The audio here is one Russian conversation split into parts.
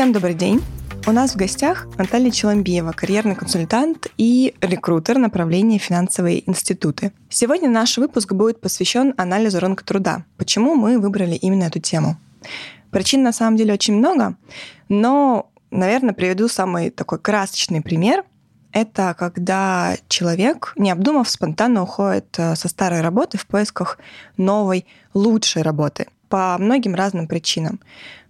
Всем добрый день. У нас в гостях Наталья Челомбиева, карьерный консультант и рекрутер направления финансовые институты. Сегодня наш выпуск будет посвящен анализу рынка труда. Почему мы выбрали именно эту тему? Причин на самом деле очень много, но, наверное, приведу самый такой красочный пример. Это когда человек, не обдумав, спонтанно уходит э, со старой работы в поисках новой, лучшей работы по многим разным причинам.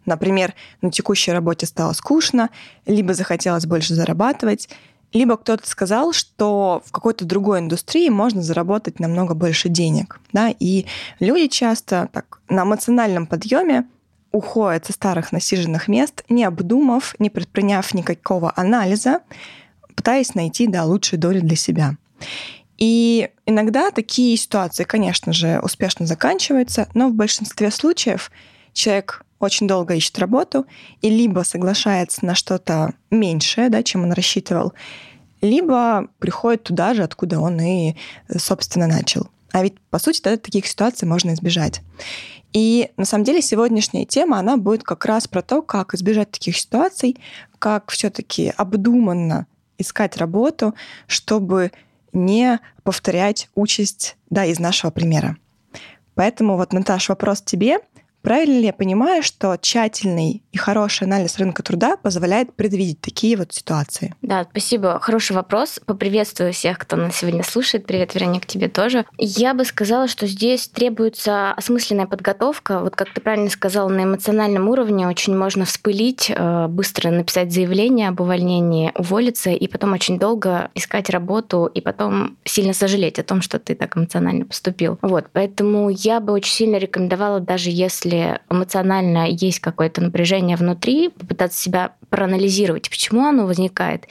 Например, на текущей работе стало скучно, либо захотелось больше зарабатывать, либо кто-то сказал, что в какой-то другой индустрии можно заработать намного больше денег. Да? И люди часто так, на эмоциональном подъеме уходят со старых насиженных мест, не обдумав, не предприняв никакого анализа, пытаясь найти да, лучшую долю для себя. И иногда такие ситуации, конечно же, успешно заканчиваются, но в большинстве случаев человек очень долго ищет работу и либо соглашается на что-то меньшее, да, чем он рассчитывал, либо приходит туда же, откуда он и, собственно, начал. А ведь, по сути, тогда таких ситуаций можно избежать. И на самом деле сегодняшняя тема, она будет как раз про то, как избежать таких ситуаций, как все-таки обдуманно искать работу, чтобы не повторять участь да, из нашего примера. Поэтому вот, Наташ, вопрос тебе. Правильно ли я понимаю, что тщательный и хороший анализ рынка труда позволяет предвидеть такие вот ситуации? Да, спасибо. Хороший вопрос. Поприветствую всех, кто нас сегодня слушает. Привет, Вероника, тебе тоже. Я бы сказала, что здесь требуется осмысленная подготовка. Вот как ты правильно сказала, на эмоциональном уровне очень можно вспылить, э, быстро написать заявление об увольнении, уволиться и потом очень долго искать работу и потом сильно сожалеть о том, что ты так эмоционально поступил. Вот, поэтому я бы очень сильно рекомендовала, даже если если эмоционально есть какое-то напряжение внутри, попытаться себя проанализировать, почему оно возникает,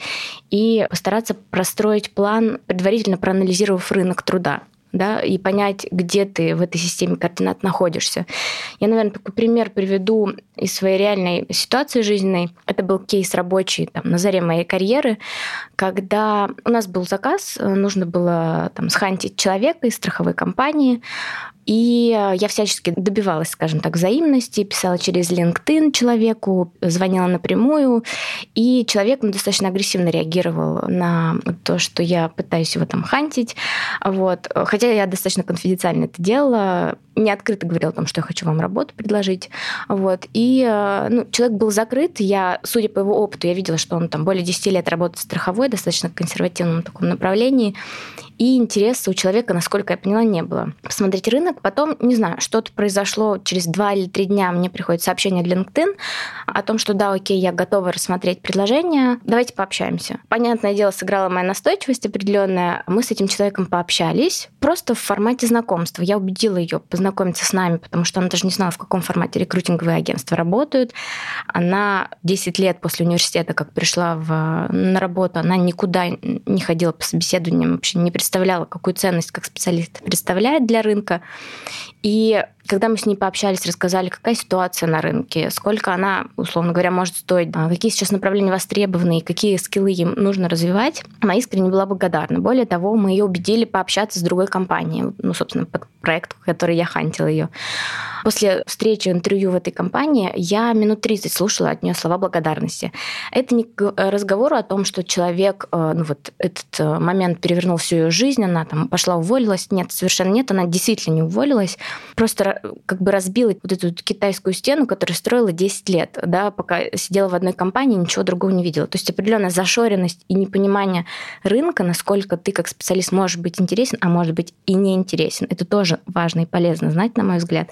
и постараться простроить план, предварительно проанализировав рынок труда да, и понять, где ты в этой системе координат находишься. Я, наверное, такой пример приведу из своей реальной ситуации жизненной. Это был кейс рабочий там, на заре моей карьеры, когда у нас был заказ, нужно было там, схантить человека из страховой компании, и э, я всячески добивалась, скажем так, взаимности, писала через LinkedIn человеку, звонила напрямую, и человек ну, достаточно агрессивно реагировал на то, что я пытаюсь его там хантить. Вот. Хотя я достаточно конфиденциально это делала, не открыто говорила о том, что я хочу вам работу предложить. Вот. И э, ну, человек был закрыт. Я, судя по его опыту, я видела, что он там более 10 лет работает страховой, достаточно консервативном таком направлении и интереса у человека, насколько я поняла, не было. Посмотреть рынок, потом, не знаю, что-то произошло через два или три дня, мне приходит сообщение в LinkedIn о том, что да, окей, я готова рассмотреть предложение, давайте пообщаемся. Понятное дело, сыграла моя настойчивость определенная, мы с этим человеком пообщались, просто в формате знакомства. Я убедила ее познакомиться с нами, потому что она даже не знала, в каком формате рекрутинговые агентства работают. Она 10 лет после университета, как пришла в, на работу, она никуда не ходила по собеседованиям, вообще не представляла представляла, какую ценность как специалист представляет для рынка. И когда мы с ней пообщались, рассказали, какая ситуация на рынке, сколько она, условно говоря, может стоить, а какие сейчас направления востребованы, какие скиллы им нужно развивать, она искренне была благодарна. Более того, мы ее убедили пообщаться с другой компанией, ну, собственно, по проекту, который я хантила ее. После встречи, интервью в этой компании я минут 30 слушала от нее слова благодарности. Это не разговор о том, что человек, э, ну вот этот э, момент перевернул всю ее жизнь, она там пошла уволилась. Нет, совершенно нет, она действительно не уволилась. Просто как бы разбила вот эту китайскую стену, которую строила 10 лет, да, пока сидела в одной компании, ничего другого не видела. То есть определенная зашоренность и непонимание рынка, насколько ты как специалист можешь быть интересен, а может быть и не интересен. Это тоже важно и полезно знать, на мой взгляд.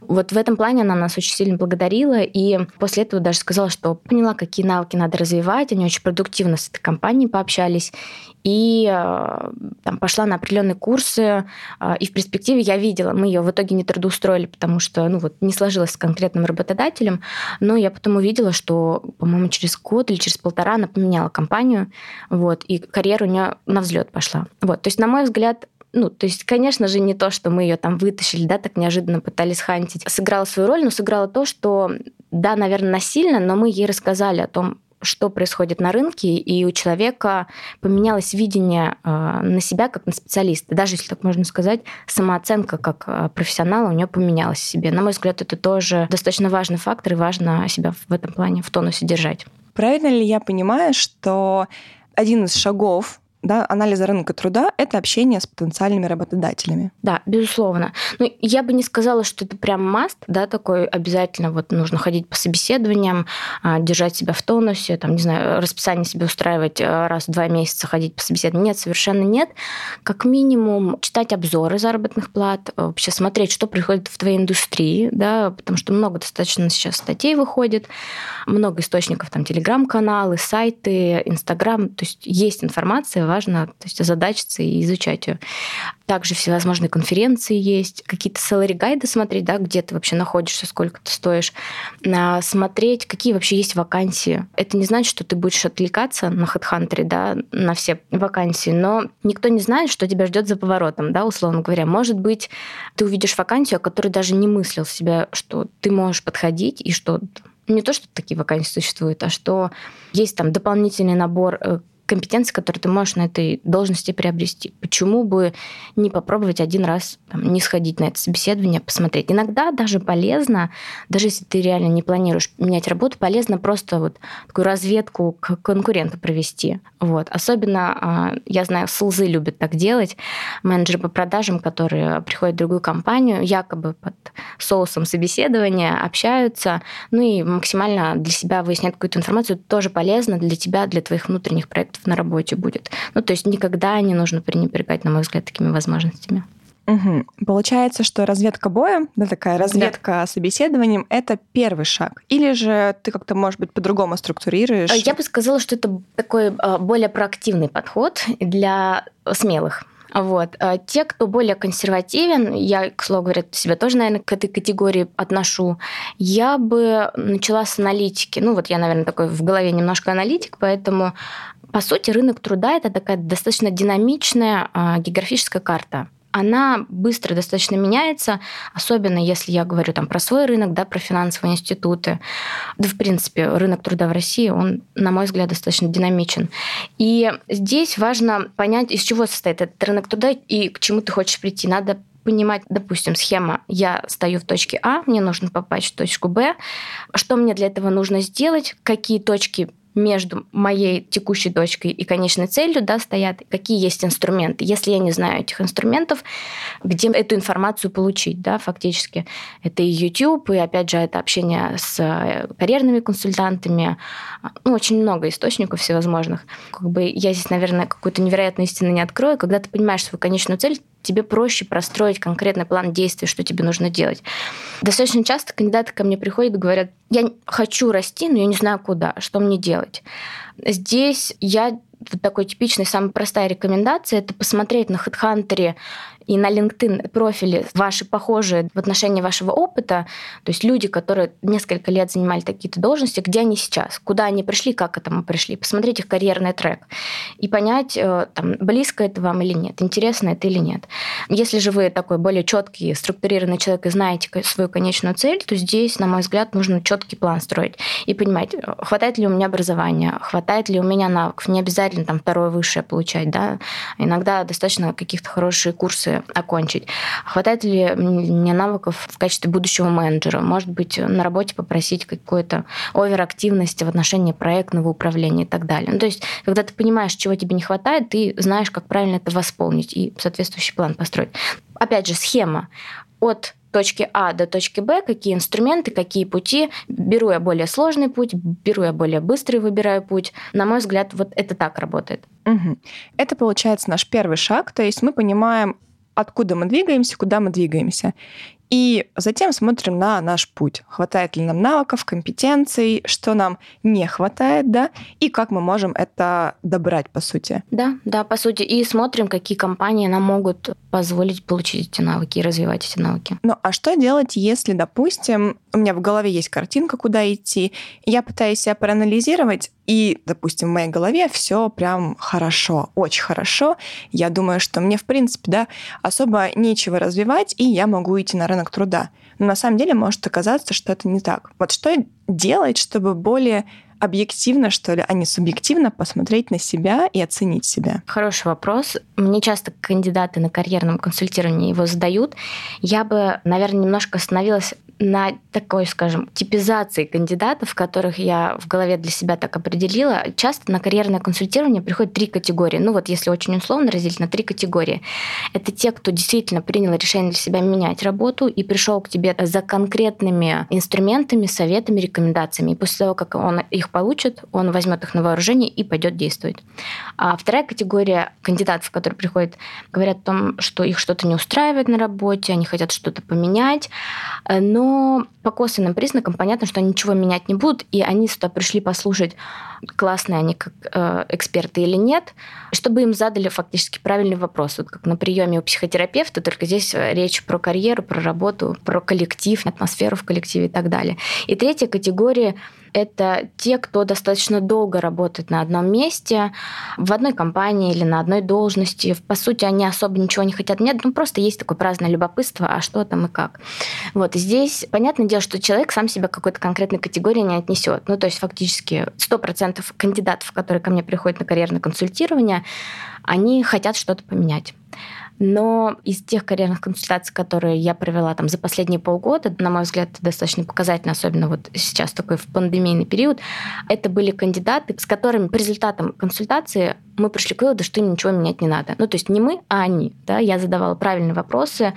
Вот в этом плане она нас очень сильно благодарила, и после этого даже сказала, что поняла, какие навыки надо развивать. Они очень продуктивно с этой компанией пообщались и э, там, пошла на определенные курсы, э, и в перспективе я видела, мы ее в итоге не трудоустроили, потому что ну, вот, не сложилось с конкретным работодателем, но я потом увидела, что, по-моему, через год или через полтора она поменяла компанию, вот, и карьера у нее на взлет пошла. Вот, то есть, на мой взгляд, ну, то есть, конечно же, не то, что мы ее там вытащили, да, так неожиданно пытались хантить. Сыграла свою роль, но сыграла то, что, да, наверное, насильно, но мы ей рассказали о том, что происходит на рынке, и у человека поменялось видение э, на себя как на специалиста. Даже если так можно сказать, самооценка как э, профессионала у него поменялась себе. На мой взгляд, это тоже достаточно важный фактор, и важно себя в этом плане в тонусе держать. Правильно ли я понимаю, что один из шагов да, анализа рынка труда — это общение с потенциальными работодателями. Да, безусловно. Ну, я бы не сказала, что это прям маст, да, такой обязательно вот нужно ходить по собеседованиям, а, держать себя в тонусе, там, не знаю, расписание себе устраивать а, раз в два месяца ходить по собеседованиям. Нет, совершенно нет. Как минимум читать обзоры заработных плат, вообще смотреть, что происходит в твоей индустрии, да, потому что много достаточно сейчас статей выходит, много источников, там, телеграм-каналы, сайты, инстаграм, то есть есть информация, важно то есть озадачиться и изучать ее. Также всевозможные конференции есть, какие-то salary гайды смотреть, да, где ты вообще находишься, сколько ты стоишь, смотреть, какие вообще есть вакансии. Это не значит, что ты будешь отвлекаться на HeadHunter, да, на все вакансии, но никто не знает, что тебя ждет за поворотом, да, условно говоря. Может быть, ты увидишь вакансию, о которой даже не мыслил себя, что ты можешь подходить и что не то, что такие вакансии существуют, а что есть там дополнительный набор э, компетенции, которые ты можешь на этой должности приобрести. Почему бы не попробовать один раз там, не сходить на это собеседование, посмотреть? Иногда даже полезно, даже если ты реально не планируешь менять работу, полезно просто вот такую разведку к конкуренту провести. Вот. Особенно, а, я знаю, СЛЗы любят так делать, менеджеры по продажам, которые приходят в другую компанию, якобы под соусом собеседования, общаются, ну и максимально для себя выясняют какую-то информацию, тоже полезно для тебя, для твоих внутренних проектов проектов на работе будет. Ну, то есть никогда не нужно пренебрегать, на мой взгляд, такими возможностями. Угу. Получается, что разведка боя, да, такая разведка да. собеседованием, это первый шаг. Или же ты как-то, может быть, по-другому структурируешь? Я бы сказала, что это такой а, более проактивный подход для смелых. Вот. А те, кто более консервативен, я, к слову говоря, себя тоже, наверное, к этой категории отношу, я бы начала с аналитики. Ну, вот я, наверное, такой в голове немножко аналитик, поэтому по сути, рынок труда это такая достаточно динамичная а, географическая карта она быстро достаточно меняется, особенно если я говорю там про свой рынок, да, про финансовые институты. Да, в принципе, рынок труда в России, он, на мой взгляд, достаточно динамичен. И здесь важно понять, из чего состоит этот рынок труда и к чему ты хочешь прийти. Надо понимать, допустим, схема «я стою в точке А, мне нужно попасть в точку Б», что мне для этого нужно сделать, какие точки между моей текущей точкой и конечной целью да, стоят, какие есть инструменты. Если я не знаю этих инструментов, где эту информацию получить, да, фактически. Это и YouTube, и, опять же, это общение с э, карьерными консультантами. Ну, очень много источников всевозможных. Как бы я здесь, наверное, какую-то невероятную истину не открою. Когда ты понимаешь свою конечную цель, тебе проще простроить конкретный план действий, что тебе нужно делать. Достаточно часто кандидаты ко мне приходят и говорят, я хочу расти, но я не знаю куда, что мне делать. Здесь я вот такой типичный, самая простая рекомендация – это посмотреть на HeadHunter и на LinkedIn профили ваши похожие в отношении вашего опыта, то есть люди, которые несколько лет занимали такие-то должности, где они сейчас, куда они пришли, как к этому пришли, посмотреть их карьерный трек и понять, э, там, близко это вам или нет, интересно это или нет. Если же вы такой более четкий, структурированный человек и знаете свою конечную цель, то здесь, на мой взгляд, нужно четкий план строить и понимать, э, хватает ли у меня образования, хватает ли у меня навыков, не обязательно там второе высшее получать, да, иногда достаточно каких-то хорошие курсы окончить. Хватает ли мне навыков в качестве будущего менеджера? Может быть, на работе попросить какой-то оверактивности в отношении проектного управления и так далее. Ну, то есть, когда ты понимаешь, чего тебе не хватает, ты знаешь, как правильно это восполнить и соответствующий план построить. Опять же, схема от точки А до точки Б, какие инструменты, какие пути. Беру я более сложный путь, беру я более быстрый, выбираю путь. На мой взгляд, вот это так работает. Угу. Это получается наш первый шаг, то есть мы понимаем, откуда мы двигаемся, куда мы двигаемся. И затем смотрим на наш путь. Хватает ли нам навыков, компетенций, что нам не хватает, да, и как мы можем это добрать, по сути. Да, да, по сути. И смотрим, какие компании нам могут позволить получить эти навыки и развивать эти навыки. Ну, а что делать, если, допустим, у меня в голове есть картинка, куда идти, я пытаюсь себя проанализировать, и, допустим, в моей голове все прям хорошо, очень хорошо. Я думаю, что мне, в принципе, да, особо нечего развивать, и я могу идти на рынок труда. Но на самом деле может оказаться, что это не так. Вот что делать, чтобы более объективно, что ли, а не субъективно посмотреть на себя и оценить себя? Хороший вопрос. Мне часто кандидаты на карьерном консультировании его задают. Я бы, наверное, немножко остановилась на такой, скажем, типизации кандидатов, которых я в голове для себя так определила, часто на карьерное консультирование приходят три категории. Ну вот если очень условно разделить на три категории. Это те, кто действительно принял решение для себя менять работу и пришел к тебе за конкретными инструментами, советами, рекомендациями. И после того, как он их получит, он возьмет их на вооружение и пойдет действовать. А вторая категория кандидатов, которые приходят, говорят о том, что их что-то не устраивает на работе, они хотят что-то поменять, но но по косвенным признакам понятно, что они ничего менять не будут, и они сюда пришли послушать, классные они как э, эксперты или нет, чтобы им задали фактически правильный вопрос. Вот как на приеме у психотерапевта, только здесь речь про карьеру, про работу, про коллектив, атмосферу в коллективе и так далее. И третья категория это те, кто достаточно долго работает на одном месте, в одной компании или на одной должности. По сути, они особо ничего не хотят менять, ну просто есть такое праздное любопытство, а что там и как. Вот, и здесь понятное дело, что человек сам себя к какой-то конкретной категории не отнесет. Ну, то есть фактически 100% кандидатов, которые ко мне приходят на карьерное консультирование, они хотят что-то поменять. Но из тех карьерных консультаций, которые я провела там за последние полгода, на мой взгляд, достаточно показательно, особенно вот сейчас такой в пандемийный период, это были кандидаты, с которыми по результатам консультации мы пришли к выводу, что им ничего менять не надо. Ну, то есть не мы, а они. Да? Я задавала правильные вопросы,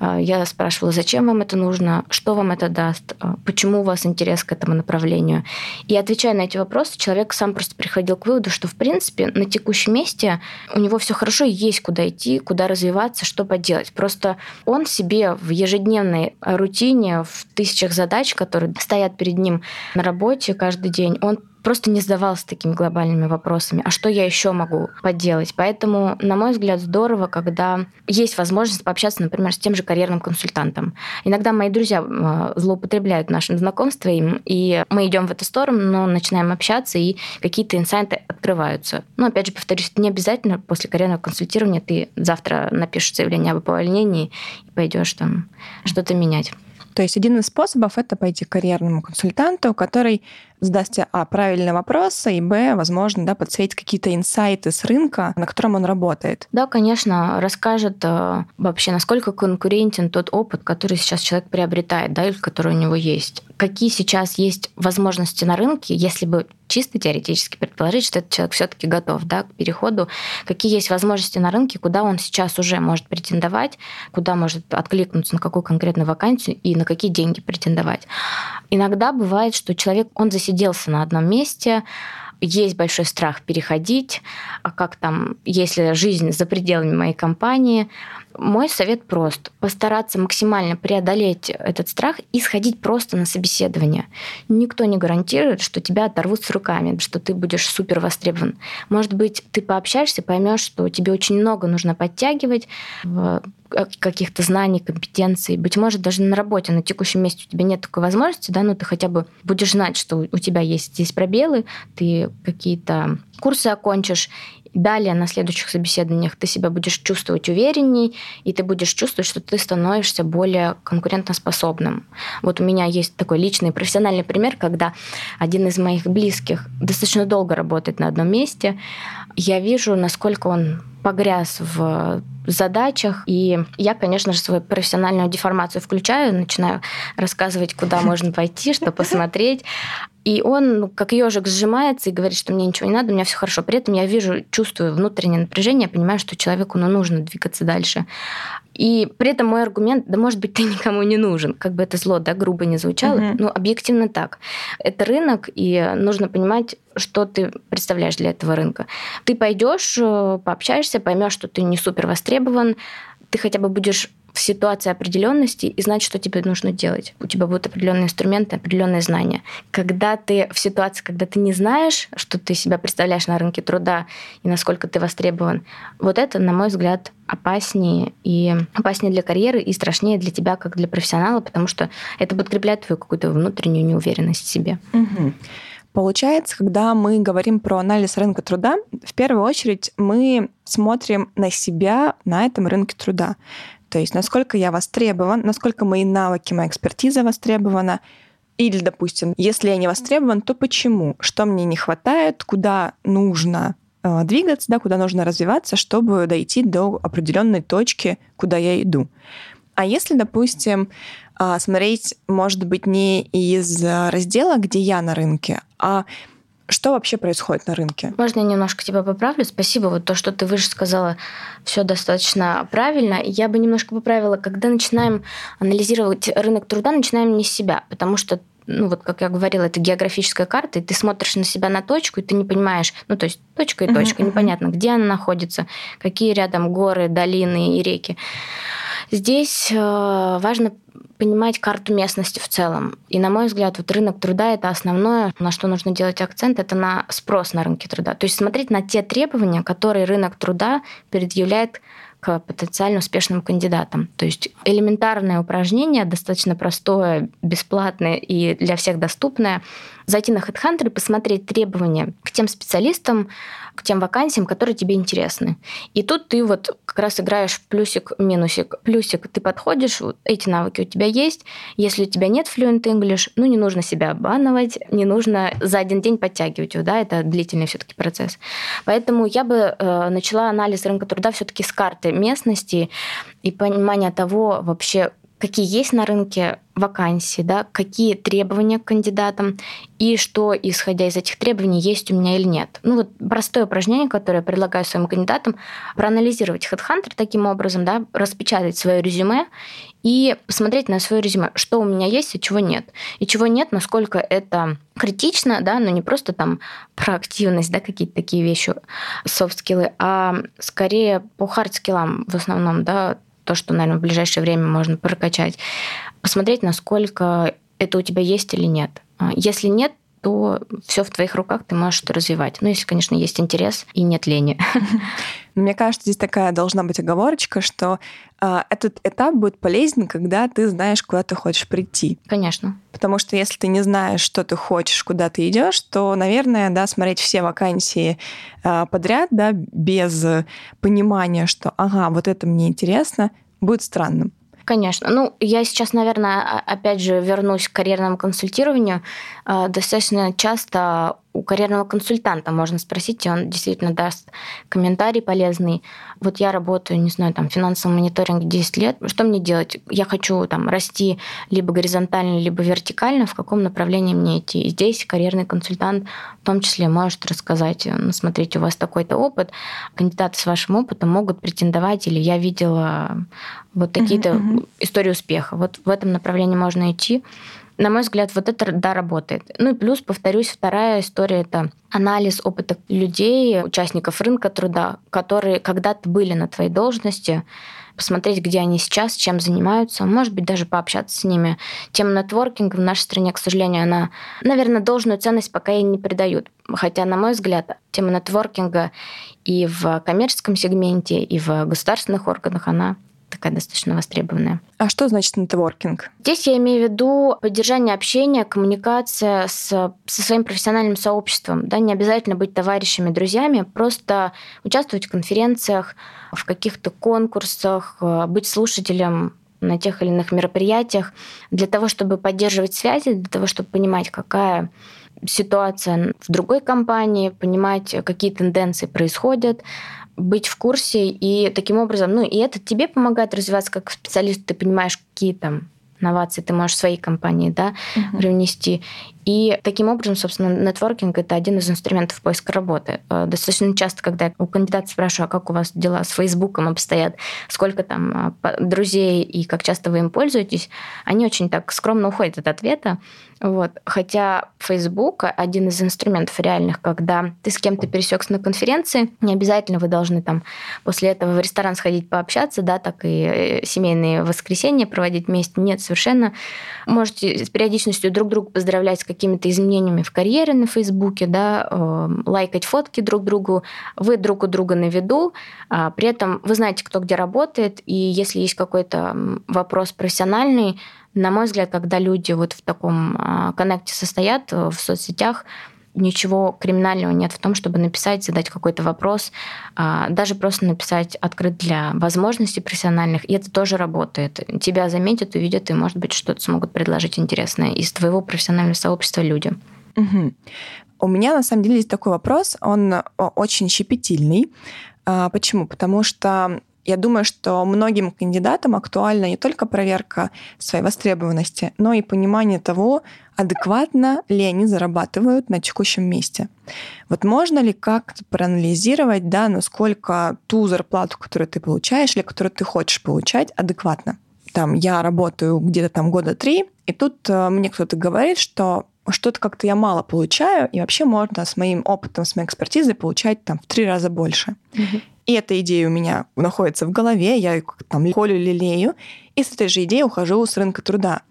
а, я спрашивала, зачем вам это нужно, что вам это даст, а, почему у вас интерес к этому направлению. И отвечая на эти вопросы, человек сам просто приходил к выводу, что, в принципе, на текущем месте у него все хорошо, есть куда идти, куда развиваться, что поделать. Просто он себе в ежедневной рутине, в тысячах задач, которые стоят перед ним на работе каждый день, он просто не задавался такими глобальными вопросами, а что я еще могу поделать. Поэтому, на мой взгляд, здорово, когда есть возможность пообщаться, например, с тем же карьерным консультантом. Иногда мои друзья э, злоупотребляют нашим знакомством, и мы идем в эту сторону, но начинаем общаться, и какие-то инсайты открываются. Но, опять же, повторюсь, не обязательно после карьерного консультирования ты завтра напишешь заявление об увольнении и пойдешь там что-то менять. То есть один из способов — это пойти к карьерному консультанту, который задаст тебе, а, правильные вопросы, и, б, возможно, да, подсветить какие-то инсайты с рынка, на котором он работает. Да, конечно, расскажет э, вообще, насколько конкурентен тот опыт, который сейчас человек приобретает, да, или который у него есть. Какие сейчас есть возможности на рынке, если бы чисто теоретически предположить, что этот человек все-таки готов да, к переходу, какие есть возможности на рынке, куда он сейчас уже может претендовать, куда может откликнуться на какую конкретную вакансию и на какие деньги претендовать. Иногда бывает, что человек, он засиделся на одном месте, есть большой страх переходить, а как там, если жизнь за пределами моей компании. Мой совет прост. Постараться максимально преодолеть этот страх и сходить просто на собеседование. Никто не гарантирует, что тебя оторвут с руками, что ты будешь супер востребован. Может быть, ты пообщаешься, поймешь, что тебе очень много нужно подтягивать в каких-то знаний, компетенций. Быть может, даже на работе, на текущем месте у тебя нет такой возможности, да, но ты хотя бы будешь знать, что у тебя есть здесь пробелы, ты какие-то курсы окончишь, Далее на следующих собеседованиях ты себя будешь чувствовать уверенней, и ты будешь чувствовать, что ты становишься более конкурентоспособным. Вот у меня есть такой личный профессиональный пример, когда один из моих близких достаточно долго работает на одном месте. Я вижу, насколько он погряз в задачах. И я, конечно же, свою профессиональную деформацию включаю, начинаю рассказывать, куда можно пойти, что посмотреть. И он, ну, как ежик, сжимается и говорит, что мне ничего не надо, у меня все хорошо. При этом я вижу, чувствую внутреннее напряжение, понимаю, что человеку ну, нужно двигаться дальше. И при этом мой аргумент, да, может быть, ты никому не нужен, как бы это зло, да, грубо не звучало, угу. но объективно так. Это рынок, и нужно понимать, что ты представляешь для этого рынка. Ты пойдешь, э, пообщаешься, поймешь, что ты не супер востребован, ты хотя бы будешь в ситуации определенности и знать, что тебе нужно делать. У тебя будут определенные инструменты, определенные знания. Когда ты в ситуации, когда ты не знаешь, что ты себя представляешь на рынке труда и насколько ты востребован, вот это, на мой взгляд, опаснее и опаснее для карьеры и страшнее для тебя как для профессионала, потому что это подкрепляет твою какую-то внутреннюю неуверенность в себе. Угу. Получается, когда мы говорим про анализ рынка труда, в первую очередь мы смотрим на себя на этом рынке труда. То есть насколько я востребован, насколько мои навыки, моя экспертиза востребована, Или, допустим, если я не востребован, то почему? Что мне не хватает? Куда нужно э, двигаться, да, куда нужно развиваться, чтобы дойти до определенной точки, куда я иду. А если, допустим, э, смотреть, может быть, не из раздела, где я на рынке, а что вообще происходит на рынке? Можно я немножко тебя поправлю? Спасибо. Вот то, что ты выше сказала, все достаточно правильно. Я бы немножко поправила, когда начинаем анализировать рынок труда, начинаем не с себя, потому что ну вот как я говорила, это географическая карта, и ты смотришь на себя на точку, и ты не понимаешь, ну то есть точка и точка, uh-huh, непонятно, где она находится, какие рядом горы, долины и реки. Здесь э, важно понимать карту местности в целом. И, на мой взгляд, вот рынок труда – это основное, на что нужно делать акцент, это на спрос на рынке труда. То есть смотреть на те требования, которые рынок труда предъявляет к потенциально успешным кандидатам. То есть элементарное упражнение, достаточно простое, бесплатное и для всех доступное. Зайти на HeadHunter и посмотреть требования к тем специалистам, к тем вакансиям, которые тебе интересны. И тут ты вот как раз играешь в плюсик-минусик. Плюсик, ты подходишь, вот эти навыки у тебя есть. Если у тебя нет Fluent English, ну не нужно себя обманывать, не нужно за один день подтягивать его, да, это длительный все таки процесс. Поэтому я бы э, начала анализ рынка труда все таки с карты местности и понимания того вообще, какие есть на рынке вакансии, да, какие требования к кандидатам и что, исходя из этих требований, есть у меня или нет. Ну вот простое упражнение, которое я предлагаю своим кандидатам, проанализировать HeadHunter таким образом, да, распечатать свое резюме и посмотреть на свое резюме, что у меня есть и чего нет. И чего нет, насколько это критично, да, но не просто там про активность, да, какие-то такие вещи, софт-скиллы, а скорее по хард-скиллам в основном, да, то, что, наверное, в ближайшее время можно прокачать, посмотреть, насколько это у тебя есть или нет. А если нет, то все в твоих руках, ты можешь это развивать. Ну, если, конечно, есть интерес и нет лени. Мне кажется, здесь такая должна быть оговорочка, что э, этот этап будет полезен, когда ты знаешь, куда ты хочешь прийти. Конечно. Потому что если ты не знаешь, что ты хочешь, куда ты идешь, то, наверное, да, смотреть все вакансии э, подряд, да, без понимания, что, ага, вот это мне интересно, будет странным. Конечно. Ну, я сейчас, наверное, опять же вернусь к карьерному консультированию. Э, достаточно часто у карьерного консультанта можно спросить, и он действительно даст комментарий полезный. Вот я работаю, не знаю, там, в финансовом мониторинге 10 лет. Что мне делать? Я хочу там расти либо горизонтально, либо вертикально. В каком направлении мне идти? И здесь карьерный консультант в том числе может рассказать, ну, смотрите, у вас такой-то опыт, кандидаты с вашим опытом могут претендовать, или я видела вот такие-то uh-huh. истории успеха. Вот в этом направлении можно идти. На мой взгляд, вот это да, работает. Ну и плюс, повторюсь, вторая история — это анализ опыта людей, участников рынка труда, которые когда-то были на твоей должности, посмотреть, где они сейчас, чем занимаются, может быть, даже пообщаться с ними. Тема нетворкинга в нашей стране, к сожалению, она, наверное, должную ценность пока и не придают. Хотя, на мой взгляд, тема нетворкинга и в коммерческом сегменте, и в государственных органах, она такая достаточно востребованная. А что значит нетворкинг? Здесь я имею в виду поддержание общения, коммуникация с, со своим профессиональным сообществом. Да, не обязательно быть товарищами, друзьями, просто участвовать в конференциях, в каких-то конкурсах, э, быть слушателем на тех или иных мероприятиях для того, чтобы поддерживать связи, для того, чтобы понимать, какая ситуация в другой компании, понимать, какие тенденции происходят, быть в курсе и таким образом, ну и это тебе помогает развиваться как специалист, ты понимаешь, какие там инновации ты можешь в своей компании да, uh-huh. привнести. И таким образом, собственно, нетворкинг – это один из инструментов поиска работы. Э, достаточно часто, когда у кандидата спрашиваю, а как у вас дела с Фейсбуком обстоят, сколько там а, друзей и как часто вы им пользуетесь, они очень так скромно уходят от ответа. Вот. Хотя Facebook – один из инструментов реальных, когда ты с кем-то пересекся на конференции, не обязательно вы должны там после этого в ресторан сходить пообщаться, да, так и э, семейные воскресенья проводить вместе. Нет, совершенно. Можете с периодичностью друг друга поздравлять с какими-то изменениями в карьере на Фейсбуке, да, э, лайкать фотки друг другу, вы друг у друга на виду, а при этом вы знаете, кто где работает, и если есть какой-то вопрос профессиональный, на мой взгляд, когда люди вот в таком а, коннекте состоят э, в соцсетях, ничего криминального нет в том, чтобы написать, задать какой-то вопрос, а, даже просто написать открыт для возможностей профессиональных, и это тоже работает. Тебя заметят, увидят, и, может быть, что-то смогут предложить интересное из твоего профессионального сообщества людям. Угу. У меня, на самом деле, есть такой вопрос, он очень щепетильный. А, почему? Потому что я думаю, что многим кандидатам актуальна не только проверка своей востребованности, но и понимание того, адекватно ли они зарабатывают на текущем месте. Вот можно ли как-то проанализировать, да, насколько ту зарплату, которую ты получаешь или которую ты хочешь получать, адекватно? Там я работаю где-то там года три, и тут э, мне кто-то говорит, что что-то как-то я мало получаю, и вообще можно с моим опытом, с моей экспертизой получать там в три раза больше. Угу. И эта идея у меня находится в голове, я ее там холю, лелею, и с этой же идеей ухожу с рынка труда.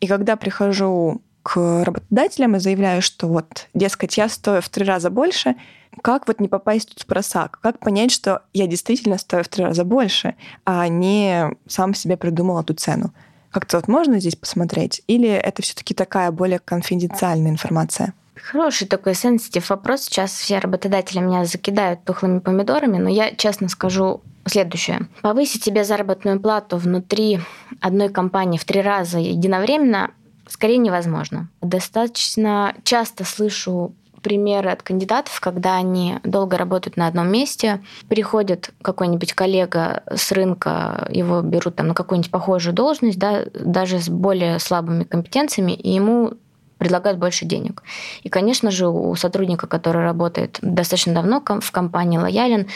И когда прихожу к работодателям и заявляю, что вот, дескать, я стою в три раза больше, как вот не попасть тут в просак? Как понять, что я действительно стою в три раза больше, а не сам себе придумал эту цену? Как-то вот можно здесь посмотреть? Или это все таки такая более конфиденциальная информация? Хороший такой сенситив вопрос. Сейчас все работодатели меня закидают тухлыми помидорами, но я честно скажу следующее. Повысить себе заработную плату внутри одной компании в три раза единовременно скорее невозможно. Достаточно часто слышу примеры от кандидатов, когда они долго работают на одном месте, приходит какой-нибудь коллега с рынка, его берут там на какую-нибудь похожую должность, да, даже с более слабыми компетенциями, и ему предлагают больше денег. И, конечно же, у сотрудника, который работает достаточно давно в компании, лоялен,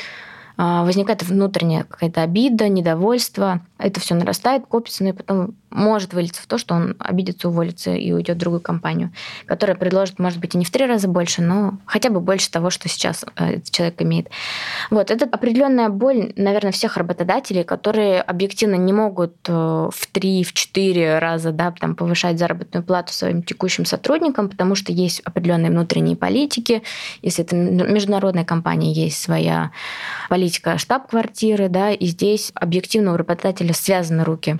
а, возникает внутренняя какая-то обида, недовольство. Это все нарастает, копится, ну и потом может вылиться в то, что он обидится, уволится и уйдет в другую компанию, которая предложит, может быть, и не в три раза больше, но хотя бы больше того, что сейчас э, этот человек имеет. Вот, это определенная боль, наверное, всех работодателей, которые объективно не могут э, в три, в четыре раза да, там, повышать заработную плату своим текущим сотрудникам, потому что есть определенные внутренние политики. Если это международная компания, есть своя политика штаб-квартиры, да, и здесь объективно у работодателя связаны руки.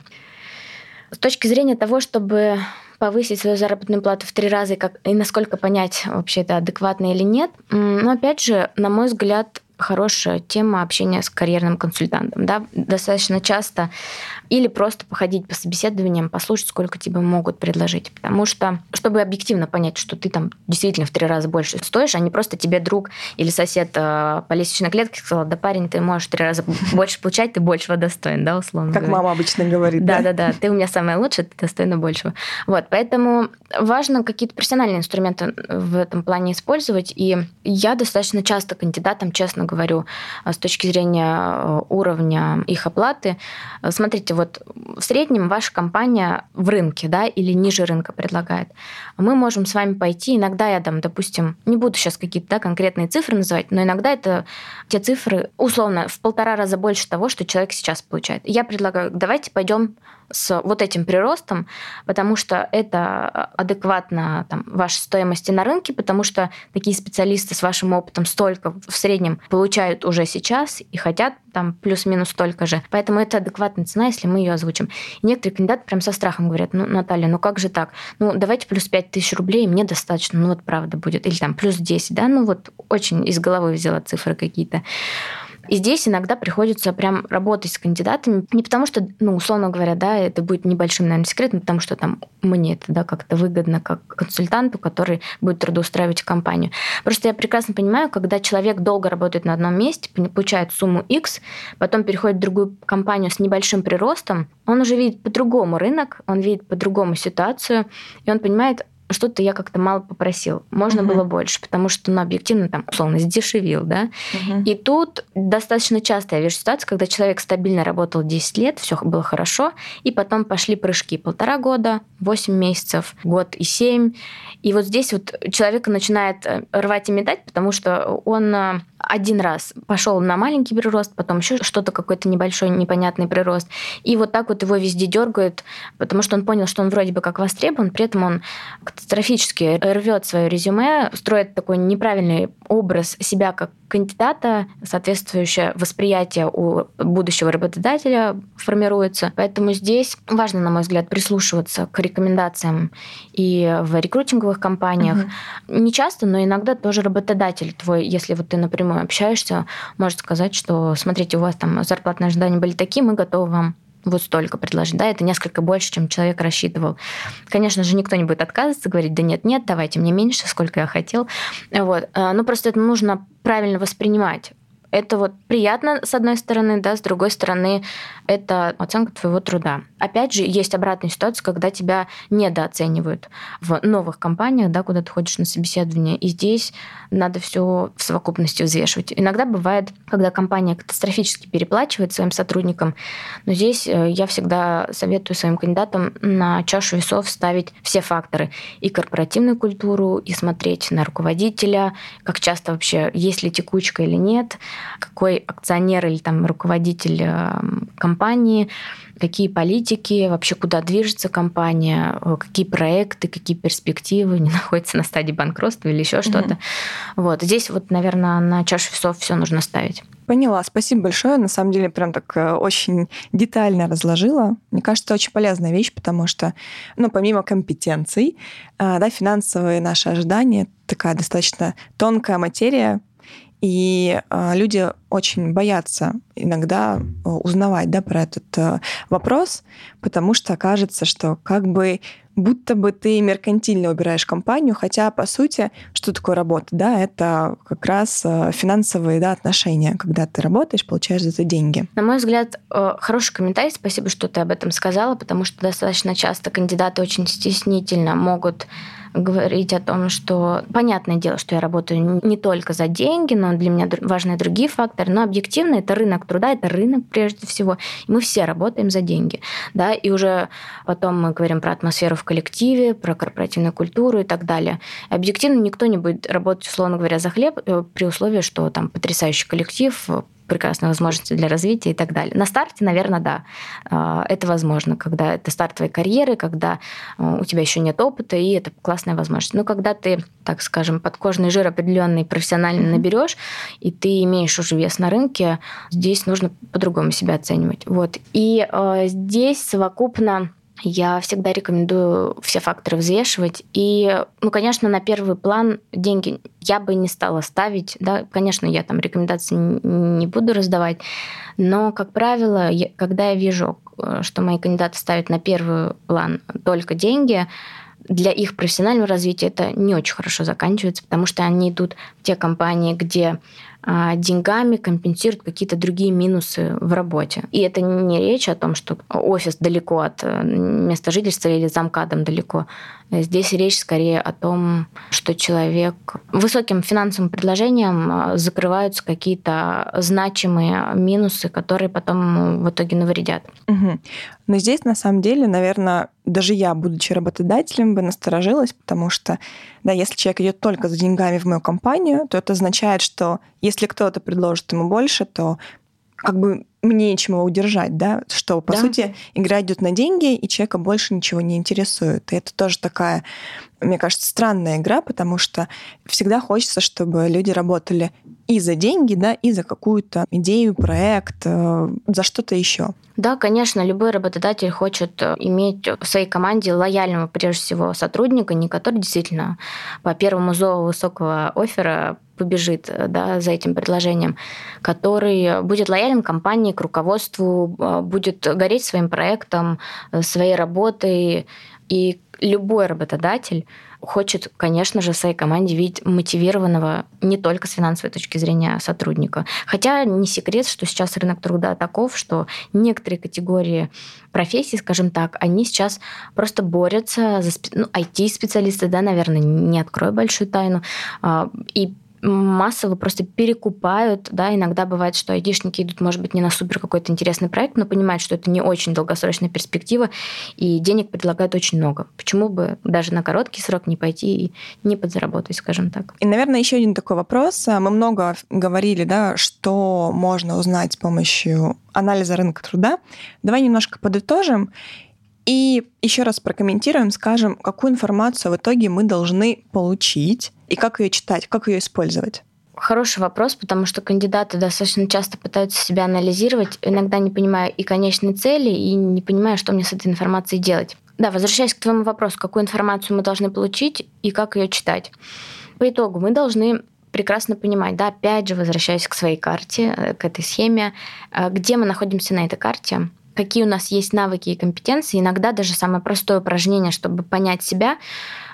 С точки зрения того, чтобы повысить свою заработную плату в три раза и, как, и насколько понять, вообще это адекватно или нет. Но опять же, на мой взгляд, хорошая тема общения с карьерным консультантом. Да? Достаточно часто или просто походить по собеседованиям, послушать, сколько тебе могут предложить. Потому что, чтобы объективно понять, что ты там действительно в три раза больше стоишь, а не просто тебе друг или сосед э, по лестничной клетке сказал, да, парень, ты можешь в три раза больше получать, ты большего достоин, да, условно Как говоря. мама обычно говорит, да? Да-да-да, ты у меня самая лучшая, ты достойна большего. Вот, поэтому важно какие-то профессиональные инструменты в этом плане использовать, и я достаточно часто кандидатам честно говорю э, с точки зрения э, уровня их оплаты, смотрите, вот в среднем ваша компания в рынке, да, или ниже рынка предлагает. Мы можем с вами пойти, иногда я там, допустим, не буду сейчас какие-то да, конкретные цифры называть, но иногда это те цифры, условно, в полтора раза больше того, что человек сейчас получает. Я предлагаю, давайте пойдем с вот этим приростом, потому что это адекватно там, вашей стоимости на рынке, потому что такие специалисты с вашим опытом столько в среднем получают уже сейчас и хотят там плюс-минус столько же. Поэтому это адекватная цена, если мы ее озвучим. И некоторые кандидаты прям со страхом говорят, ну, Наталья, ну как же так? Ну, давайте плюс 5 тысяч рублей, мне достаточно, ну вот правда будет. Или там плюс 10, да, ну вот очень из головы взяла цифры какие-то. И здесь иногда приходится прям работать с кандидатами, не потому что, ну, условно говоря, да, это будет небольшим, наверное, секретом, потому что там мне это, да, как-то выгодно как консультанту, который будет трудоустраивать компанию. Просто я прекрасно понимаю, когда человек долго работает на одном месте, получает сумму X, потом переходит в другую компанию с небольшим приростом, он уже видит по-другому рынок, он видит по-другому ситуацию, и он понимает, что-то я как-то мало попросил. Можно uh-huh. было больше, потому что, ну, объективно, там, условно, сдешевил, да. Uh-huh. И тут достаточно часто я вижу ситуацию, когда человек стабильно работал 10 лет, все было хорошо, и потом пошли прыжки. Полтора года, 8 месяцев, год и 7. И вот здесь вот человека начинает э, рвать и метать, потому что он э, один раз пошел на маленький прирост, потом еще что-то, какой-то небольшой непонятный прирост. И вот так вот его везде дергают, потому что он понял, что он вроде бы как востребован, при этом он катастрофически рвет свое резюме, строит такой неправильный образ себя как кандидата, соответствующее восприятие у будущего работодателя формируется. Поэтому здесь важно, на мой взгляд, прислушиваться к рекомендациям и в рекрутинговых компаниях. Угу. Не часто, но иногда тоже работодатель твой, если вот ты напрямую общаешься, может сказать, что смотрите, у вас там зарплатные ожидания были такие, мы готовы вам вот столько предложить, да, это несколько больше, чем человек рассчитывал. Конечно же, никто не будет отказываться, говорить, да нет, нет, давайте мне меньше, сколько я хотел. Вот. А, ну, просто это нужно правильно воспринимать. Это вот приятно, с одной стороны, да, с другой стороны, это оценка твоего труда. Опять же, есть обратная ситуация, когда тебя недооценивают в новых компаниях, да, куда ты ходишь на собеседование, и здесь надо все в совокупности взвешивать. Иногда бывает, когда компания катастрофически переплачивает своим сотрудникам, но здесь э, я всегда советую своим кандидатам на чашу весов ставить все факторы и корпоративную культуру, и смотреть на руководителя, как часто вообще, есть ли текучка или нет, какой акционер или там руководитель эм, компании, какие политики, вообще куда движется компания, э, какие проекты, какие перспективы, не находится на стадии банкротства или еще что-то. Вот здесь вот, наверное, на чашу весов все нужно ставить. Поняла, спасибо большое. На самом деле, прям так э, очень детально разложила. Мне кажется, это очень полезная вещь, потому что, ну, помимо компетенций, э, да, финансовые наши ожидания такая достаточно тонкая материя, и э, люди очень боятся иногда э, узнавать да, про этот э, вопрос, потому что кажется, что как бы будто бы ты меркантильно убираешь компанию, хотя, по сути, что такое работа? Да, это как раз финансовые да, отношения, когда ты работаешь, получаешь за это деньги. На мой взгляд, хороший комментарий, спасибо, что ты об этом сказала, потому что достаточно часто кандидаты очень стеснительно могут говорить о том, что понятное дело, что я работаю не только за деньги, но для меня важны другие факторы, но объективно это рынок труда, это рынок прежде всего, и мы все работаем за деньги, да, и уже потом мы говорим про атмосферу в коллективе, про корпоративную культуру и так далее. Объективно никто не будет работать, условно говоря, за хлеб э, при условии, что там потрясающий коллектив, прекрасные возможности для развития и так далее. На старте, наверное, да, а, это возможно, когда это старт твоей карьеры, когда а, у тебя еще нет опыта, и это классная возможность. Но когда ты, так скажем, подкожный жир определенный профессионально наберешь, и ты имеешь уже вес на рынке, здесь нужно по-другому себя оценивать. Вот. И э, здесь совокупно я всегда рекомендую все факторы взвешивать. И, ну, конечно, на первый план деньги я бы не стала ставить. Да? Конечно, я там рекомендации не буду раздавать. Но, как правило, я, когда я вижу, э, что мои кандидаты ставят на первый план только деньги, для их профессионального развития это не очень хорошо заканчивается, потому что они идут в те компании, где деньгами компенсируют какие-то другие минусы в работе. И это не речь о том, что офис далеко от э, места жительства или замкадом далеко. Здесь речь скорее о том, что человек высоким финансовым предложением а, закрываются какие-то значимые минусы, которые потом в итоге навредят. Угу. Но здесь, на самом деле, наверное, даже я, будучи работодателем, бы насторожилась, потому что, да, если человек идет только за деньгами в мою компанию, то это означает, что если кто-то предложит ему больше, то как бы мне нечем его удержать, да, что, по да. сути, игра идет на деньги, и человека больше ничего не интересует. И это тоже такая, мне кажется, странная игра, потому что всегда хочется, чтобы люди работали и за деньги, да, и за какую-то идею, проект, э, за что-то еще. Да, конечно, любой работодатель хочет э, иметь в своей команде лояльного, прежде всего, сотрудника, не который действительно по первому зову высокого оффера побежит э, да, за этим предложением, который будет лоялен компании, к руководству, а, будет гореть своим проектом, э, своей работой. И любой работодатель хочет, конечно же, в своей команде видеть мотивированного не только с финансовой точки зрения сотрудника. Хотя не секрет, что сейчас рынок труда таков, что некоторые категории профессий, скажем так, они сейчас просто борются за ну, IT-специалисты, да, наверное, не открою большую тайну, а, и массово просто перекупают, да, иногда бывает, что айдишники идут, может быть, не на супер какой-то интересный проект, но понимают, что это не очень долгосрочная перспектива, и денег предлагают очень много. Почему бы даже на короткий срок не пойти и не подзаработать, скажем так? И, наверное, еще один такой вопрос. Мы много говорили, да, что можно узнать с помощью анализа рынка труда. Давай немножко подытожим и еще раз прокомментируем, скажем, какую информацию в итоге мы должны получить и как ее читать, как ее использовать. Хороший вопрос, потому что кандидаты достаточно часто пытаются себя анализировать, иногда не понимая и конечной цели, и не понимая, что мне с этой информацией делать. Да, возвращаясь к твоему вопросу, какую информацию мы должны получить и как ее читать. По итогу мы должны прекрасно понимать, да, опять же, возвращаясь к своей карте, э, к этой схеме, э, где мы находимся на этой карте, какие у нас есть навыки и компетенции. Иногда даже самое простое упражнение, чтобы понять себя,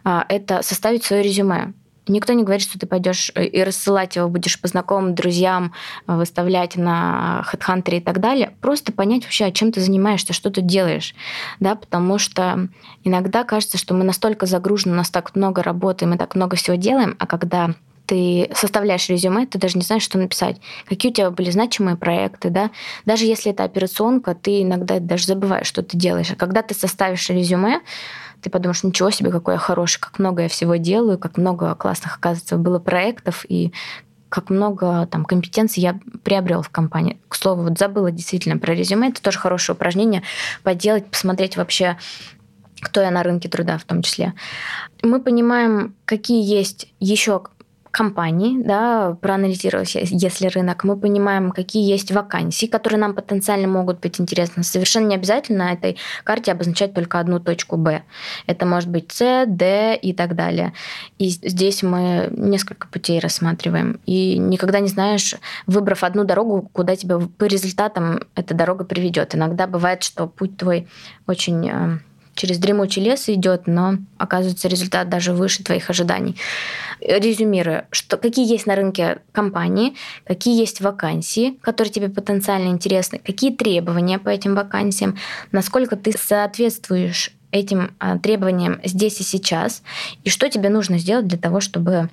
а, это составить свое резюме. Никто не говорит, что ты пойдешь э, и рассылать его будешь по знакомым, друзьям, э, выставлять на HeadHunter и так далее. Просто понять вообще, чем ты занимаешься, что ты делаешь. Да, потому что иногда кажется, что мы настолько загружены, у нас так много работы, мы так много всего делаем, а когда ты составляешь резюме, ты даже не знаешь, что написать. Какие у тебя были значимые проекты, да? Даже если это операционка, ты иногда даже забываешь, что ты делаешь. А когда ты составишь резюме, ты подумаешь, ничего себе, какой я хороший, как много я всего делаю, как много классных, оказывается, было проектов, и как много там компетенций я приобрел в компании. К слову, вот забыла действительно про резюме. Это тоже хорошее упражнение поделать, посмотреть вообще, кто я на рынке труда в том числе. Мы понимаем, какие есть еще компаний, да, проанализировать, если рынок, мы понимаем, какие есть вакансии, которые нам потенциально могут быть интересны. Совершенно не обязательно на этой карте обозначать только одну точку Б. Это может быть С, Д и так далее. И здесь мы несколько путей рассматриваем. И никогда не знаешь, выбрав одну дорогу, куда тебя по результатам эта дорога приведет. Иногда бывает, что путь твой очень э, через дремучий лес идет, но оказывается результат даже выше твоих ожиданий. Резюмируя, что, какие есть на рынке компании, какие есть вакансии, которые тебе потенциально интересны, какие требования по этим вакансиям, насколько ты соответствуешь этим а, требованиям здесь и сейчас, и что тебе нужно сделать для того, чтобы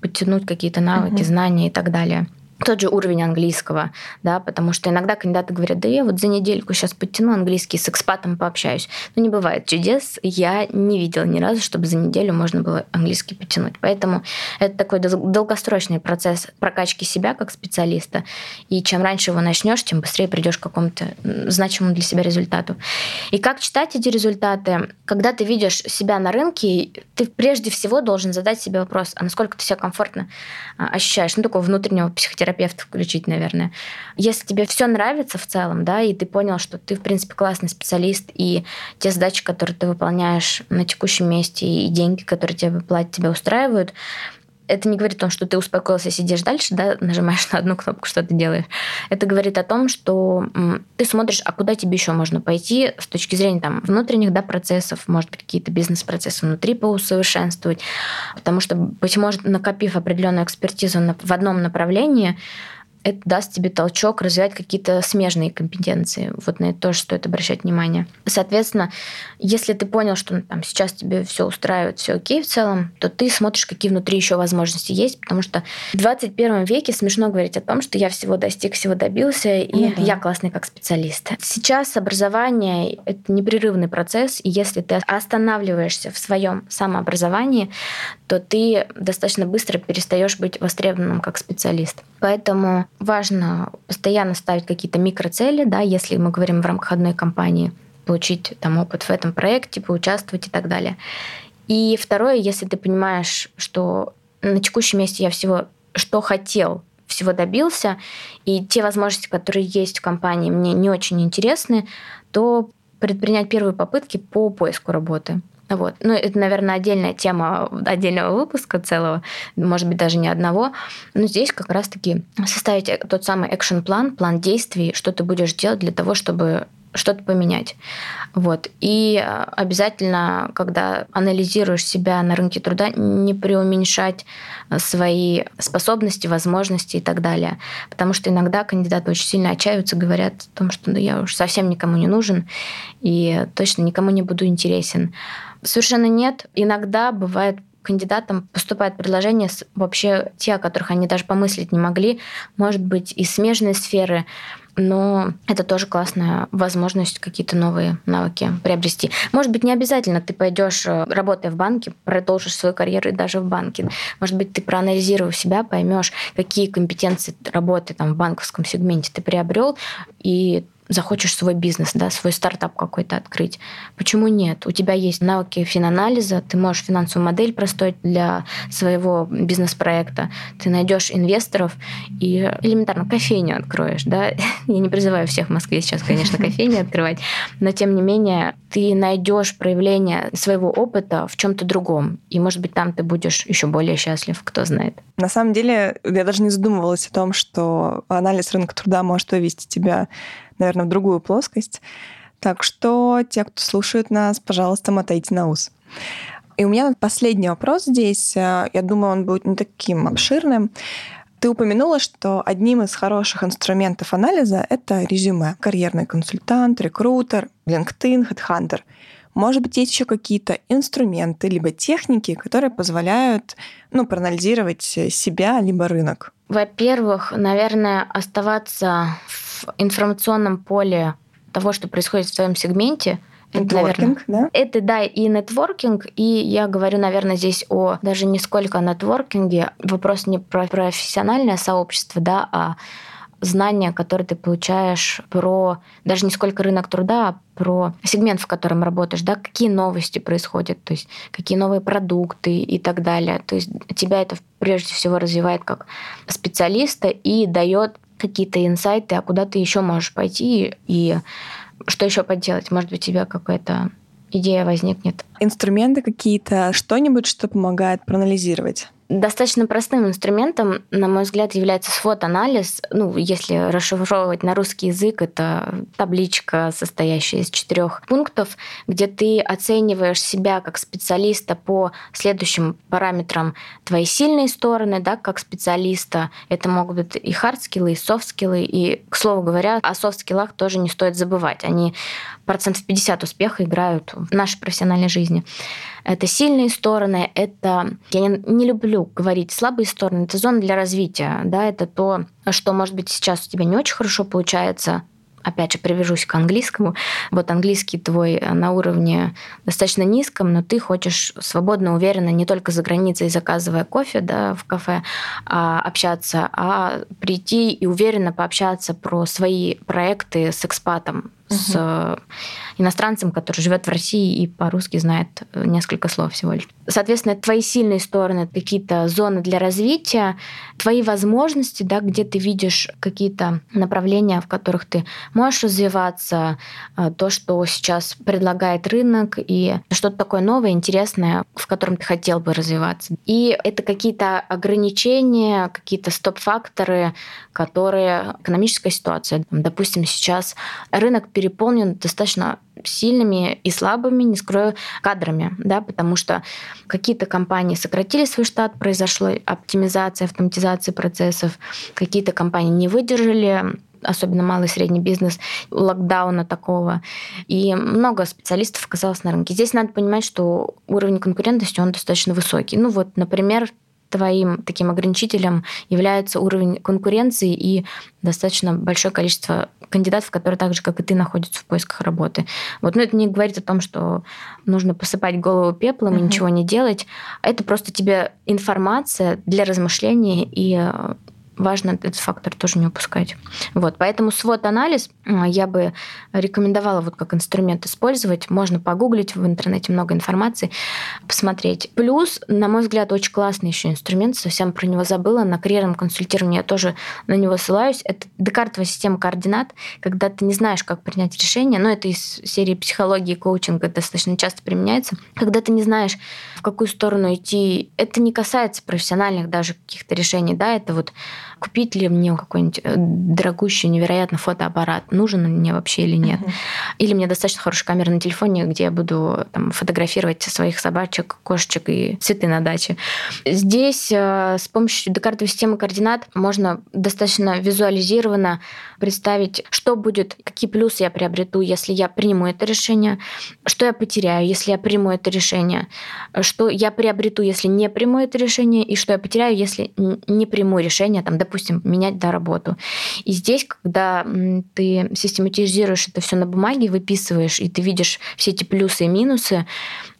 подтянуть какие-то навыки, угу. знания и так далее тот же уровень английского, да, потому что иногда кандидаты говорят, да я вот за недельку сейчас подтяну английский, с экспатом пообщаюсь. Но не бывает чудес, я не видела ни разу, чтобы за неделю можно было английский подтянуть. Поэтому это такой долгосрочный процесс прокачки себя как специалиста. И чем раньше его начнешь, тем быстрее придешь к какому-то значимому для себя результату. И как читать эти результаты? Когда ты видишь себя на рынке, ты прежде всего должен задать себе вопрос, а насколько ты себя комфортно а, ощущаешь? Ну, такого внутреннего психотерапевта терапевта включить, наверное. Если тебе все нравится в целом, да, и ты понял, что ты, в принципе, классный специалист, и те задачи, которые ты выполняешь на текущем месте, и деньги, которые тебе платят, тебя устраивают, это не говорит о том, что ты успокоился, сидишь дальше, да, нажимаешь на одну кнопку, что ты делаешь. Это говорит о том, что ты смотришь, а куда тебе еще можно пойти с точки зрения там, внутренних да, процессов, может быть, какие-то бизнес-процессы внутри поусовершенствовать. Потому что, быть может, накопив определенную экспертизу в одном направлении, это даст тебе толчок развивать какие-то смежные компетенции. Вот на это тоже стоит обращать внимание. Соответственно, если ты понял, что ну, там, сейчас тебе все устраивает, все окей в целом, то ты смотришь, какие внутри еще возможности есть, потому что в 21 веке смешно говорить о том, что я всего достиг, всего добился, и ну, да. я классный как специалист. Сейчас образование — это непрерывный процесс, и если ты останавливаешься в своем самообразовании, то ты достаточно быстро перестаешь быть востребованным как специалист. Поэтому важно постоянно ставить какие-то микроцели, да, если мы говорим в рамках одной компании, получить там опыт в этом проекте, поучаствовать и так далее. И второе, если ты понимаешь, что на текущем месте я всего что хотел, всего добился, и те возможности, которые есть в компании, мне не очень интересны, то предпринять первые попытки по поиску работы. Вот. Ну, это, наверное, отдельная тема отдельного выпуска целого, может быть, даже не одного. Но здесь как раз-таки составить тот самый экшен-план, план действий, что ты будешь делать для того, чтобы что-то поменять. Вот. И а, обязательно, когда анализируешь себя на рынке труда, не преуменьшать свои способности, возможности и так далее. Потому что иногда кандидаты очень сильно отчаиваются, говорят о том, что ну, я уж совсем никому не нужен и точно никому не буду интересен. Совершенно нет. Иногда бывает кандидатам поступают предложения вообще те, о которых они даже помыслить не могли, может быть, из смежной сферы, но это тоже классная возможность какие-то новые навыки приобрести. Может быть, не обязательно ты пойдешь, э, работая в банке, продолжишь свою карьеру даже в банке. Может быть, ты проанализировав себя, поймешь, какие компетенции работы там, в банковском сегменте ты приобрел, и захочешь свой бизнес, да, свой стартап какой-то открыть. Почему нет? У тебя есть навыки финанализа, ты можешь финансовую модель простроить для своего бизнес-проекта, ты найдешь инвесторов и элементарно кофейню откроешь, да. Я не призываю всех в Москве сейчас, конечно, кофейни открывать, но тем не менее ты найдешь проявление своего опыта в чем-то другом, и может быть там ты будешь еще более счастлив, кто знает. На самом деле я даже не задумывалась о том, что анализ рынка труда может вывести тебя наверное, в другую плоскость. Так что те, кто слушает нас, пожалуйста, мотайте на ус. И у меня последний вопрос здесь. Э, я думаю, он будет не таким обширным. Ты упомянула, что одним из хороших инструментов анализа это резюме. Карьерный консультант, рекрутер, LinkedIn, HeadHunter. Может быть, есть еще какие-то инструменты либо техники, которые позволяют ну, проанализировать себя либо рынок? Во-первых, наверное, оставаться в в информационном поле того, что происходит в твоем сегменте, Нетворкинг, да? Это, да, и нетворкинг, и я говорю, наверное, здесь о даже не сколько о нетворкинге, вопрос не про профессиональное сообщество, да, а знания, которые ты получаешь про даже не сколько рынок труда, а про сегмент, в котором работаешь, да, какие новости происходят, то есть какие новые продукты и так далее. То есть тебя это прежде всего развивает как специалиста и дает какие-то инсайты, а куда ты еще можешь пойти и что еще поделать. Может быть, у тебя какая-то идея возникнет. Инструменты какие-то, что-нибудь, что помогает проанализировать? Достаточно простым инструментом, на мой взгляд, является свод-анализ. Ну, если расшифровывать на русский язык, это табличка, состоящая из четырех пунктов, где ты оцениваешь себя как специалиста по следующим параметрам твои сильные стороны, да, как специалиста. Это могут быть и хард-скиллы, и софт-скиллы. И, к слову говоря, о софт-скиллах тоже не стоит забывать. Они процентов 50 успеха играют в нашей профессиональной жизни. Это сильные стороны, это... Я не, не люблю говорить слабые стороны, это зона для развития, да, это то, что, может быть, сейчас у тебя не очень хорошо получается, опять же, привяжусь к английскому. Вот английский твой на уровне достаточно низком, но ты хочешь свободно, уверенно, не только за границей, заказывая кофе да, в кафе, а общаться, а прийти и уверенно пообщаться про свои проекты с экспатом, угу. с иностранцем, который живет в России и по-русски знает э, несколько слов всего лишь. Соответственно, твои сильные стороны, какие-то зоны для развития, твои возможности, да, где ты видишь какие-то направления, в которых ты можешь развиваться, э, то, что сейчас предлагает рынок, и что-то такое новое, интересное, в котором ты хотел бы развиваться. И это какие-то ограничения, какие-то стоп-факторы, которые экономическая ситуация. Допустим, сейчас рынок переполнен достаточно сильными и слабыми, не скрою, кадрами, да, потому что какие-то компании сократили свой штат, произошла оптимизация, автоматизация процессов, какие-то компании не выдержали, особенно малый и средний бизнес, локдауна такого. И много специалистов оказалось на рынке. Здесь надо понимать, что уровень конкурентности, он достаточно высокий. Ну вот, например, твоим таким ограничителем является уровень конкуренции и достаточно большое количество кандидатов, которые так же, как и ты, находятся в поисках работы. Вот, но это не говорит о том, что нужно посыпать голову пеплом uh-huh. и ничего не делать. Это просто тебе информация для размышления и важно этот фактор тоже не упускать. Вот, поэтому свод-анализ я бы рекомендовала вот как инструмент использовать. Можно погуглить в интернете много информации, посмотреть. Плюс, на мой взгляд, очень классный еще инструмент, совсем про него забыла. На карьерном консультировании я тоже на него ссылаюсь. Это декартовая система координат, когда ты не знаешь, как принять решение, но это из серии психологии и коучинга достаточно часто применяется. Когда ты не знаешь, в какую сторону идти, это не касается профессиональных даже каких-то решений, да, это вот купить ли мне какой-нибудь э, дорогущий, невероятно фотоаппарат, нужен он мне вообще или нет. Uh-huh. Или мне достаточно хорошая камера на телефоне, где я буду там, фотографировать своих собачек, кошечек и цветы на даче. Здесь э, с помощью декартовой системы координат можно достаточно визуализированно представить, что будет, какие плюсы я приобрету, если я приму это решение, что я потеряю, если я приму это решение, что я приобрету, если не приму это решение, и что я потеряю, если не приму решение, там, допустим, менять да, работу. И здесь, когда ты систематизируешь это все на бумаге, выписываешь, и ты видишь все эти плюсы и минусы,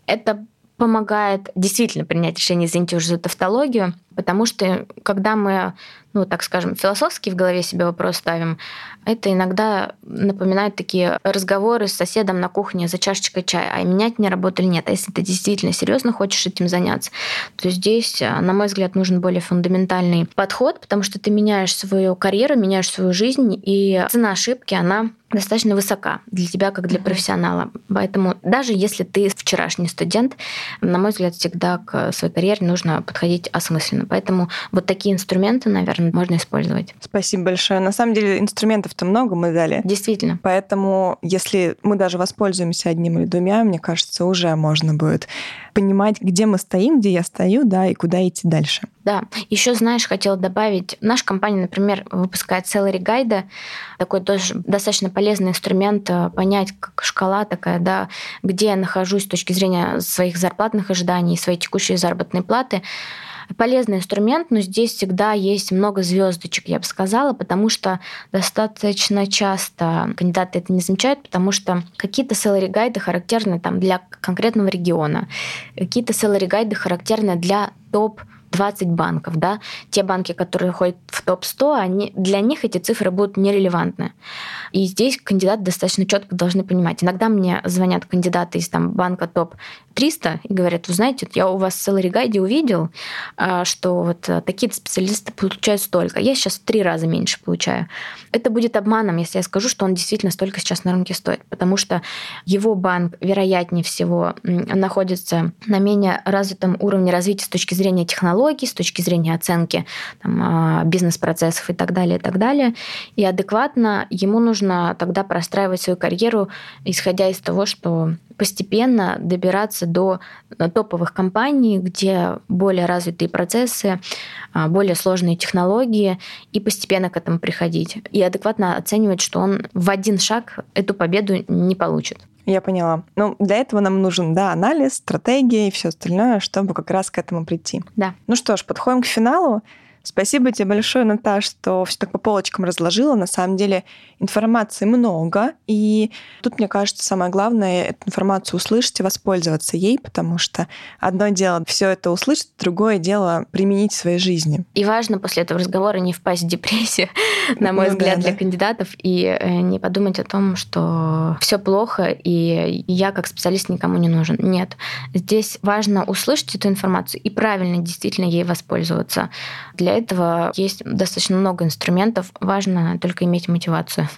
это помогает действительно принять решение, извините уже за тавтологию, потому что когда мы ну, так скажем, философски в голове себе вопрос ставим, это иногда напоминает такие разговоры с соседом на кухне за чашечкой чая, а менять мне работу или нет. А если ты действительно серьезно хочешь этим заняться, то здесь, на мой взгляд, нужен более фундаментальный подход, потому что ты меняешь свою карьеру, меняешь свою жизнь, и цена ошибки, она достаточно высока для тебя как для профессионала. Поэтому даже если ты вчерашний студент, на мой взгляд, всегда к своей карьере нужно подходить осмысленно. Поэтому вот такие инструменты, наверное, можно использовать. Спасибо большое. На самом деле инструментов-то много мы дали. Действительно. Поэтому если мы даже воспользуемся одним или двумя, мне кажется, уже можно будет понимать, где мы стоим, где я стою, да, и куда идти дальше. Да. Еще, знаешь, хотела добавить, наша компания, например, выпускает salary гайды, такой тоже достаточно полезный инструмент э, понять, как шкала такая, да, где я нахожусь с точки зрения своих зарплатных ожиданий, своей текущей заработной платы полезный инструмент, но здесь всегда есть много звездочек, я бы сказала, потому что достаточно часто кандидаты это не замечают, потому что какие-то salary гайды характерны там для конкретного региона, какие-то salary гайды характерны для топ 20 банков, да, те банки, которые ходят в топ-100, они, для них эти цифры будут нерелевантны. И здесь кандидаты достаточно четко должны понимать. Иногда мне звонят кандидаты из там, банка топ-300 и говорят, вы знаете, я у вас в salary guide увидел, а, что вот э, такие-то специалисты получают столько. Я сейчас в три раза меньше получаю. Это будет обманом, если я скажу, что он действительно столько сейчас на рынке стоит, потому что его банк, вероятнее всего, находится на менее развитом уровне развития с точки зрения технологий, технологий, с точки зрения оценки а, бизнес-процессов и так далее, и так далее. И адекватно ему нужно тогда простраивать свою карьеру, исходя из того, что постепенно добираться до э, топовых компаний, где более развитые процессы, а, более сложные технологии, и постепенно к этому приходить. И адекватно оценивать, что он в один шаг эту победу не получит. Я поняла. Ну, для этого нам нужен, да, анализ, стратегия и все остальное, чтобы как раз к этому прийти. Да. Ну что ж, подходим к финалу. Спасибо тебе большое, Наташ, что все так по полочкам разложила. На самом деле информации много, и тут, мне кажется, самое главное эту информацию услышать и воспользоваться ей, потому что одно дело все это услышать, другое дело применить в своей жизни. И важно после этого разговора не впасть в депрессию, на мой ну взгляд, для кандидатов, и э, не подумать о том, что все плохо, и я как специалист никому не нужен. Нет. Здесь важно услышать эту информацию и правильно действительно ей воспользоваться. Для этого есть достаточно много инструментов. Важно только иметь мотивацию.